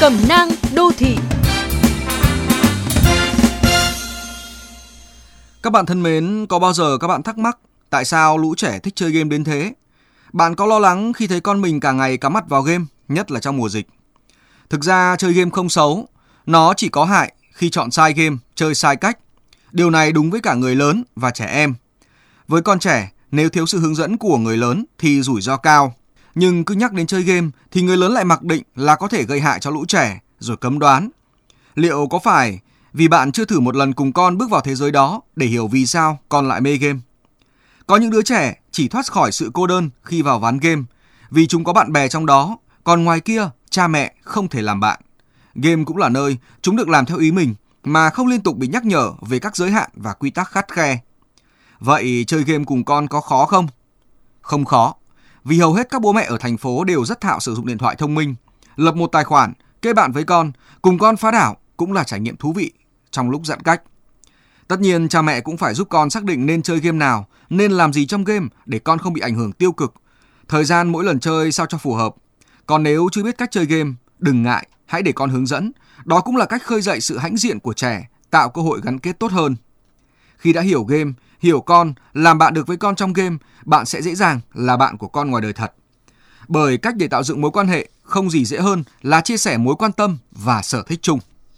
Cẩm nang đô thị Các bạn thân mến, có bao giờ các bạn thắc mắc tại sao lũ trẻ thích chơi game đến thế? Bạn có lo lắng khi thấy con mình cả ngày cắm mặt vào game, nhất là trong mùa dịch? Thực ra chơi game không xấu, nó chỉ có hại khi chọn sai game, chơi sai cách. Điều này đúng với cả người lớn và trẻ em. Với con trẻ, nếu thiếu sự hướng dẫn của người lớn thì rủi ro cao. Nhưng cứ nhắc đến chơi game thì người lớn lại mặc định là có thể gây hại cho lũ trẻ rồi cấm đoán. Liệu có phải vì bạn chưa thử một lần cùng con bước vào thế giới đó để hiểu vì sao con lại mê game? Có những đứa trẻ chỉ thoát khỏi sự cô đơn khi vào ván game vì chúng có bạn bè trong đó, còn ngoài kia cha mẹ không thể làm bạn. Game cũng là nơi chúng được làm theo ý mình mà không liên tục bị nhắc nhở về các giới hạn và quy tắc khắt khe. Vậy chơi game cùng con có khó không? Không khó, vì hầu hết các bố mẹ ở thành phố đều rất thạo sử dụng điện thoại thông minh. Lập một tài khoản, kết bạn với con, cùng con phá đảo cũng là trải nghiệm thú vị trong lúc giãn cách. Tất nhiên cha mẹ cũng phải giúp con xác định nên chơi game nào, nên làm gì trong game để con không bị ảnh hưởng tiêu cực. Thời gian mỗi lần chơi sao cho phù hợp. Còn nếu chưa biết cách chơi game, đừng ngại, hãy để con hướng dẫn. Đó cũng là cách khơi dậy sự hãnh diện của trẻ, tạo cơ hội gắn kết tốt hơn. Khi đã hiểu game, hiểu con, làm bạn được với con trong game, bạn sẽ dễ dàng là bạn của con ngoài đời thật. Bởi cách để tạo dựng mối quan hệ không gì dễ hơn là chia sẻ mối quan tâm và sở thích chung.